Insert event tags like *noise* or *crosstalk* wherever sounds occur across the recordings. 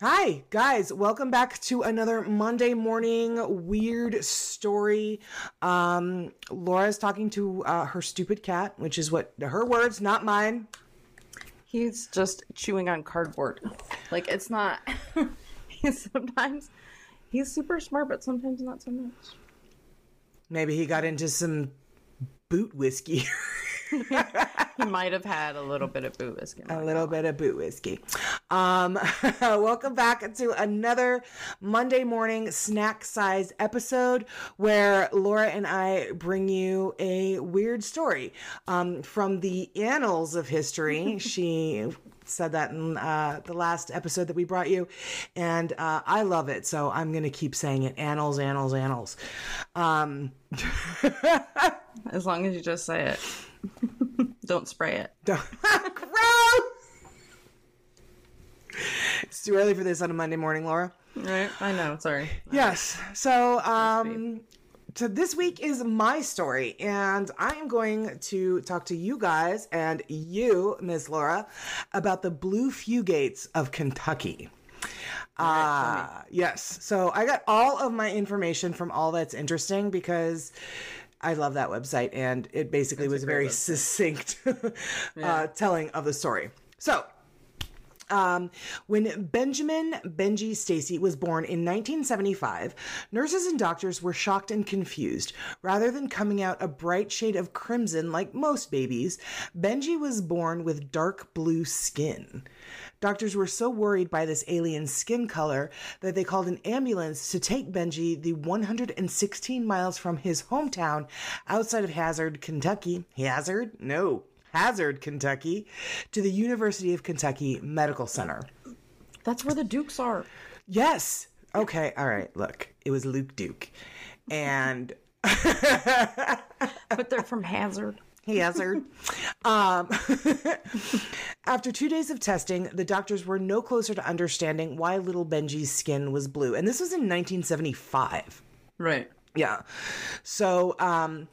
Hi, guys. Welcome back to another Monday morning weird story. Um, Laura's talking to uh, her stupid cat, which is what her words, not mine. He's just chewing on cardboard. Like it's not. *laughs* he's sometimes he's super smart, but sometimes not so much. Maybe he got into some boot whiskey. *laughs* He might have had a little bit of boot whiskey. a little bit of boot whiskey. Um, *laughs* welcome back to another Monday morning snack size episode where Laura and I bring you a weird story um, from the annals of history. *laughs* she said that in uh, the last episode that we brought you, and uh, I love it. So I'm going to keep saying it annals, annals, annals. Um, *laughs* As long as you just say it. *laughs* Don't spray it. *laughs* gross! It's too early for this on a Monday morning, Laura. Right? I know. Sorry. Yes. So, um, so this week is my story, and I am going to talk to you guys and you, Miss Laura, about the Blue Fugates of Kentucky. Ah, yes. So I got all of my information from All That's Interesting because I love that website, and it basically was a very succinct *laughs* uh, telling of the story. So, um, when Benjamin Benji Stacy was born in 1975, nurses and doctors were shocked and confused. Rather than coming out a bright shade of crimson like most babies, Benji was born with dark blue skin. Doctors were so worried by this alien skin color that they called an ambulance to take Benji the 116 miles from his hometown outside of Hazard, Kentucky. Hazard? No. Hazard, Kentucky, to the University of Kentucky Medical Center. That's where the Dukes are. Yes. Okay. All right. Look, it was Luke Duke. And *laughs* But they're from Hazard. Hazard. Um, *laughs* after two days of testing, the doctors were no closer to understanding why little Benji's skin was blue. And this was in 1975. Right. Yeah. So, um,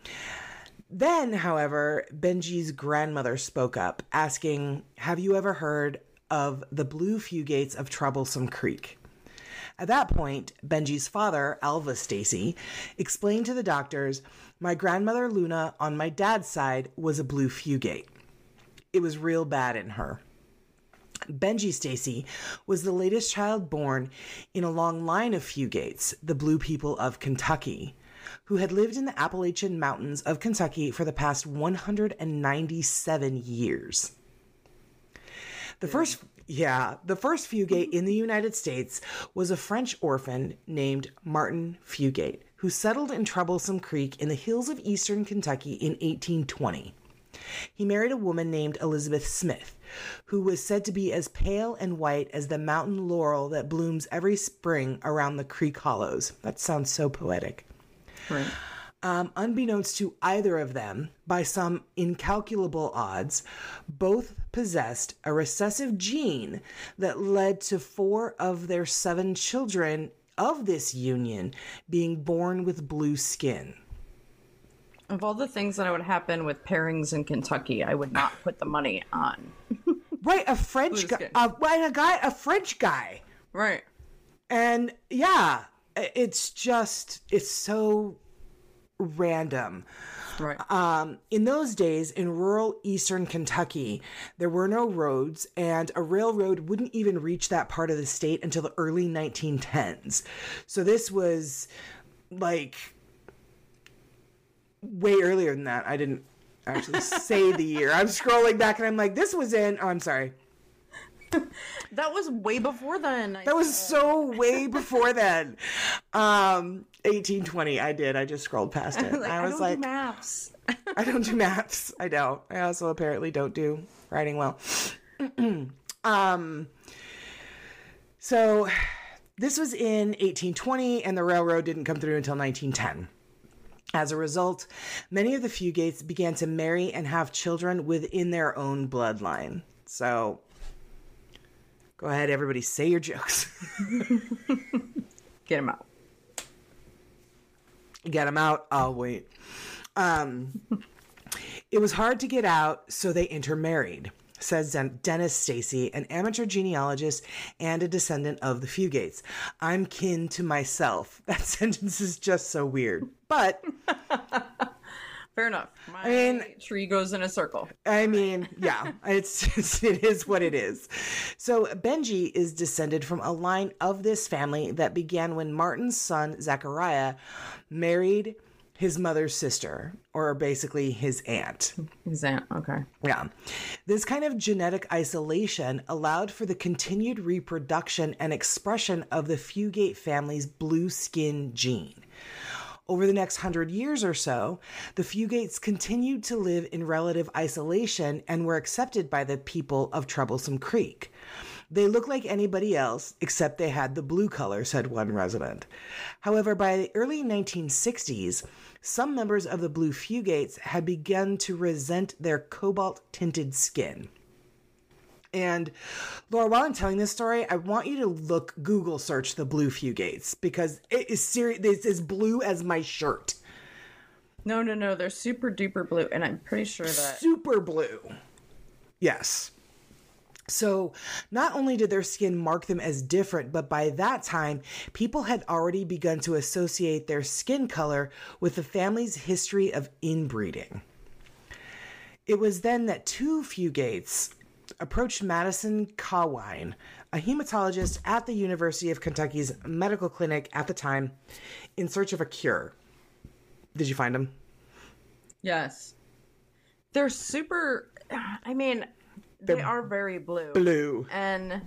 then, however, Benji's grandmother spoke up, asking, Have you ever heard of the Blue Fugates of Troublesome Creek? At that point, Benji's father, Alva Stacy, explained to the doctors, My grandmother Luna on my dad's side was a blue fugate. It was real bad in her. Benji Stacy was the latest child born in a long line of fugates, the blue people of Kentucky, who had lived in the Appalachian Mountains of Kentucky for the past 197 years. The first, yeah, the first Fugate in the United States was a French orphan named Martin Fugate, who settled in Troublesome Creek in the hills of eastern Kentucky in 1820. He married a woman named Elizabeth Smith, who was said to be as pale and white as the mountain laurel that blooms every spring around the creek hollows. That sounds so poetic. Right. Um, unbeknownst to either of them, by some incalculable odds, both possessed a recessive gene that led to four of their seven children of this union being born with blue skin. Of all the things that would happen with pairings in Kentucky, I would not put the money on. *laughs* Right, a French guy, skin. uh, right, a guy, a French guy, Right. and yeah, it's just it's so random. Right. Um, in those days, in rural eastern Kentucky, there were no roads, and a railroad wouldn't even reach that part of the state until the early 1910s. So this was like way earlier than that. I didn't actually say the year. I'm scrolling back and I'm like, this was in. Oh, I'm sorry. *laughs* that was way before then. I That was so way before then. Um, 1820. I did. I just scrolled past it. *laughs* like, I was don't like, do maths. *laughs* I don't do maths. I don't. I also apparently don't do writing well. *clears throat* um, so this was in 1820, and the railroad didn't come through until 1910. As a result, many of the Fugates began to marry and have children within their own bloodline. So, go ahead, everybody, say your jokes. *laughs* Get them out. Get them out. I'll wait. Um, it was hard to get out, so they intermarried. says Den- Dennis Stacy, an amateur genealogist and a descendant of the Fugates. I'm kin to myself. *laughs* That sentence is just so weird. But Fair enough. My mean- tree goes in a circle. I mean, yeah, *laughs* it's, it's it is what it is. So Benji is descended from a line of this family that began when Martin's son Zachariah married his mother's sister, or basically his aunt. His aunt. Okay. Yeah. This kind of genetic isolation allowed for the continued reproduction and expression of the Fugate family's blue skin gene. Over the next hundred years or so, the Fugates continued to live in relative isolation and were accepted by the people of Troublesome Creek. They looked like anybody else, except they had the blue color, said one resident. However, by the early 1960s, some members of the Blue Fugates had begun to resent their cobalt tinted skin. And Laura, while I'm telling this story, I want you to look, Google search the Blue Fugates because it is serious. It's as blue as my shirt. No, no, no. They're super duper blue, and I'm pretty sure that. super blue. Yes. So, not only did their skin mark them as different, but by that time, people had already begun to associate their skin color with the family's history of inbreeding. It was then that two Fugates approached Madison Cawein, a hematologist at the University of Kentucky's medical clinic at the time, in search of a cure. Did you find him? Yes. They're super. I mean, they are very blue. Blue. And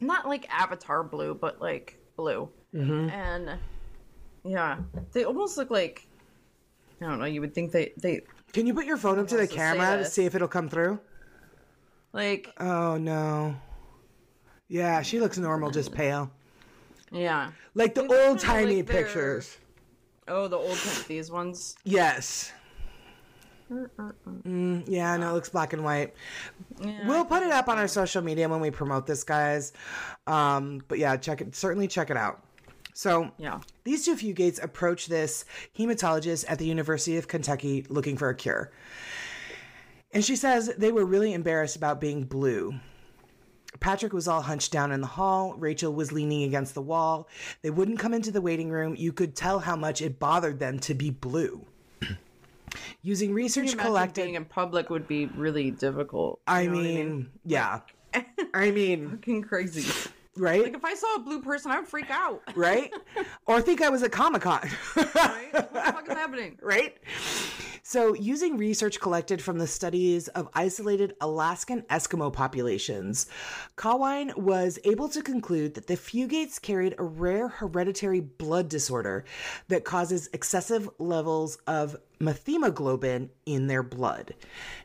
not like Avatar blue, but like blue. Mm-hmm. And yeah, they almost look like. I don't know. You would think they they Can you put your phone up to the wants to say camera to see if it'll come through? Like Oh no. Yeah, she looks normal, just pale. yeah. Like the old timey like pictures. Oh, the old these ones. Yes. Mm, yeah, no, it looks black and white. Yeah, We'll put it up on our social media when we promote this, guys. Um, but yeah, check it. Certainly check it out. So yeah. These two Fugates approach this hematologist at the University of Kentucky looking for a cure. And she says they were really embarrassed about being blue. Patrick was all hunched down in the hall. Rachel was leaning against the wall. They wouldn't come into the waiting room. You could tell how much it bothered them to be blue. *clears throat* Using research collected. being in public would be really difficult. I know what mean, yeah. *laughs* I mean, fucking crazy. right? Like if I saw a blue person, I would freak out. right? *laughs* or think I was at Comic Con. Right? What the fuck is *laughs* happening? right? So, using research collected from the studies of isolated Alaskan Eskimo populations, Cawein was able to conclude that the Fugates carried a rare hereditary blood disorder that causes excessive levels of methemoglobin in their blood.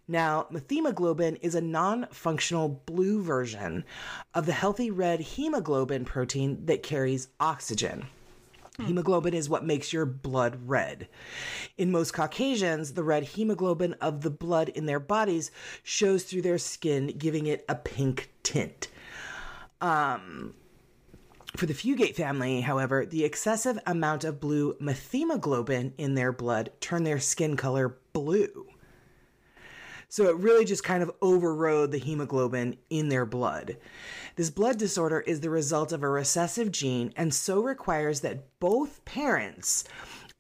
Now, methemoglobin is a non functional blue version of the healthy red hemoglobin protein that carries oxygen. Hemoglobin is what makes your blood red. In most Caucasians, the red hemoglobin of the blood in their bodies shows through their skin, giving it a pink tint. Um, for the Fugate family, however, the excessive amount of blue methemoglobin in their blood turned their skin color blue. So it really just kind of overrode the hemoglobin in their blood. This blood disorder is the result of a recessive gene and so requires that both parents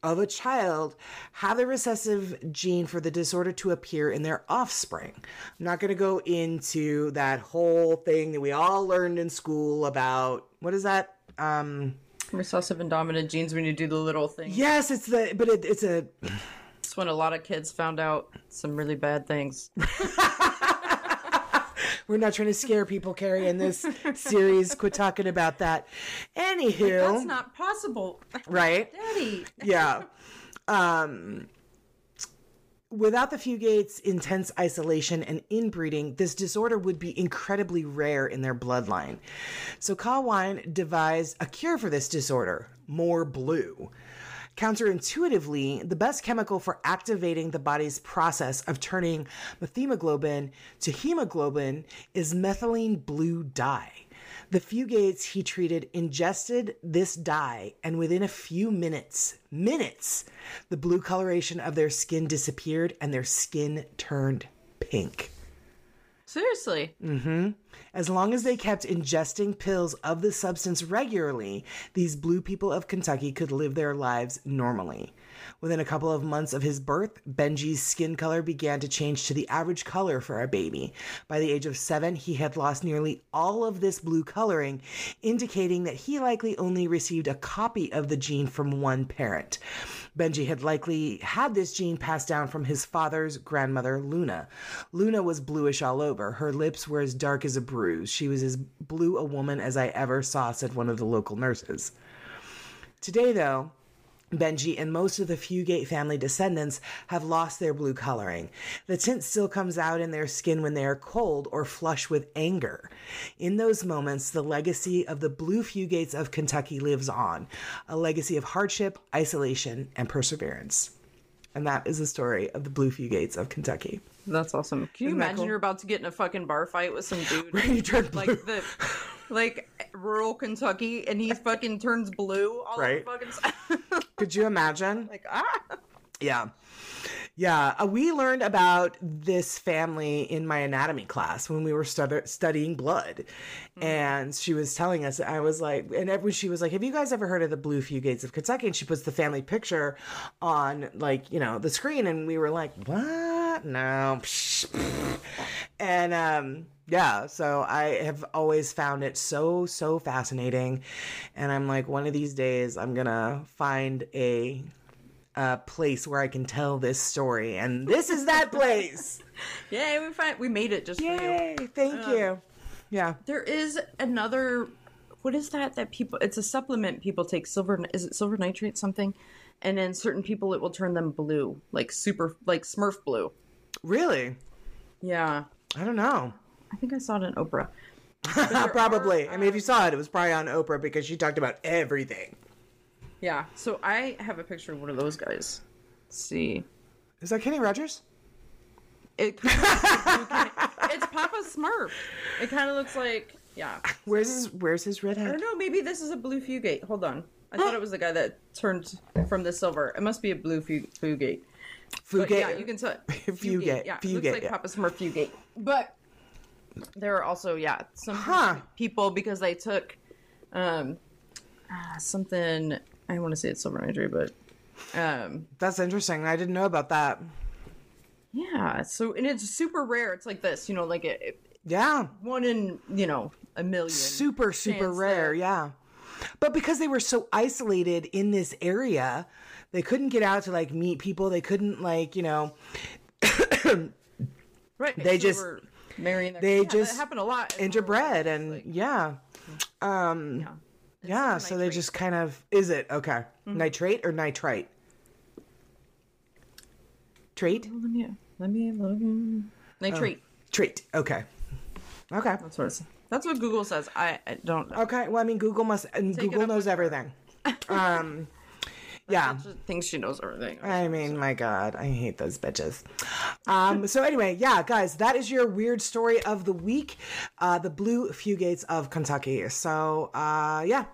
of a child have the recessive gene for the disorder to appear in their offspring. I'm not going to go into that whole thing that we all learned in school about what is that? Um Recessive and dominant genes when you do the little thing. yes, it's the but it, it's a It's when a lot of kids found out some really bad things. *laughs* we're not trying to scare people Carrie in this series quit talking about that. Anywho, That's not possible. right? Daddy. *laughs* yeah. Um, without the Fugates' intense isolation and inbreeding, this disorder would be incredibly rare in their bloodline. So Cawein devised a cure for this disorder more blue. Counterintuitively, the best chemical for activating the body's process of turning methemoglobin to hemoglobin is methylene blue dye. The Fugates he treated ingested this dye, and within a few minutes, minutes, the blue coloration of their skin disappeared and their skin turned pink. Seriously. Mm-hmm. As long as they kept ingesting pills of the substance regularly, these blue people of Kentucky could live their lives normally. Within a couple of months of his birth, Benji's skin color began to change to the average color for a baby. By the age of seven, he had lost nearly all of this blue coloring, indicating that he likely only received a copy of the gene from one parent. Benji had likely had this gene passed down from his father's grandmother, Luna. Luna was bluish all over. Her lips were as dark as a bruise. She was as blue a woman as I ever saw, said one of the local nurses. Today, though, Benji and most of the Fugate family descendants have lost their blue coloring. The tint still comes out in their skin when they are cold or flush with anger. In those moments, the legacy of the blue Fugates of Kentucky lives on a legacy of hardship, isolation, and perseverance. And that is the story of the blue Fugates of Kentucky. That's awesome. Can you Isn't imagine cool? you're about to get in a fucking bar fight with some dude? You turn blue. like the like rural Kentucky and he fucking turns blue all Right. over fucking side. *laughs* Could you imagine? like ah Yeah. Yeah, uh, we learned about this family in my anatomy class when we were stud- studying blood. And she was telling us, I was like, and every, she was like, Have you guys ever heard of the Blue Fugates of Kentucky? And she puts the family picture on, like, you know, the screen. And we were like, What? No. *laughs* And, um, yeah, so I have always found it so, so fascinating. And I'm like, one of these days, I'm gonna find a a place where I can tell this story, and this is that place. *laughs* Yay, we find we made it just for you. Yay! Thank um, you. Yeah. There is another what is that that people it's a supplement people take silver is it silver nitrate something? And then certain people it will turn them blue, like super like Smurf blue. Really? Yeah. I don't know. I think I saw it in Oprah. *laughs* probably. I mean, if you um, saw it, it was probably on Oprah because she talked about everything. Yeah. So I have a picture of one of those guys. Let's see. Is that Kenny Rogers? It it's Papa Smurf. It kind of looks like yeah. Where's his Where's his red hat? I don't know. Maybe this is a blue fugate. Hold on. I thought it was the guy that turned from the silver. It must be a blue fu- fugate. But Fugate. yeah, you can tell. *laughs* Fugate, Yeah, it Fugate, looks like yeah. Papa Smurf fugate. But there are also yeah some Huh. people because they took um ah, something. I want to say it's silver nitrate, but um That's interesting. I didn't know about that. yeah. So and it's super rare. It's like this, you know, like it, it- Yeah. one in you know a million. Super, super rare. Yeah. But because they were so isolated in this area, they couldn't get out to like meet people. They couldn't like, you know, *coughs* Right. They so just- we're marrying. Their, they yeah, just that happened a lot. in rural interbred and like, yeah. Um yeah. Yeah, so they just kind of is it okay? Nitrate or nitrite? Trait? Let me let me let me nitrate. Trait. Okay. Okay. That's what it's, that's what Google says. I, I don't know. Okay. Well, I mean, Google must and Take Google knows everything. *laughs* Um. Yeah. Thinks she knows everything. I mean, my God, I hate those bitches. Um, so anyway, yeah, guys, that is your weird story of the week, uh, the Blue Fugates of Kentucky. So uh, yeah,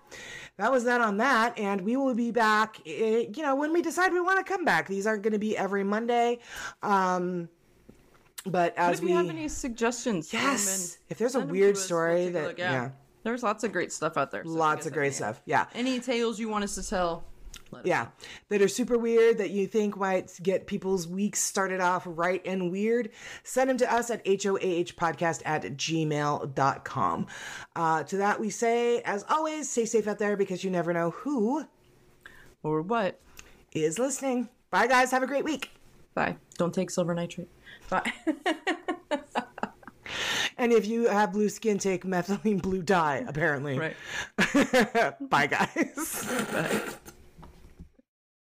that was that on that, and we will be back. eh, You know, when we decide we want to come back. These aren't going to be every Monday. Um, but as if we have any suggestions, yes, if there's a weird to us. story take that look, yeah. there's lots of great stuff out there. so lots of great stuff. Yeah. Any tales you want us to tell? Yeah, that are super weird that you think might get people's weeks started off right and weird, send them to us at HOAHpodcast at gmail.com. Uh, to that, we say, as always, stay safe out there because you never know who or what? is listening. Bye, guys. Have a great week. Bye. Don't take silver nitrate. Bye. *laughs* And if you have blue skin, take methylene blue dye, apparently. right. *laughs* Bye, guys. Bye.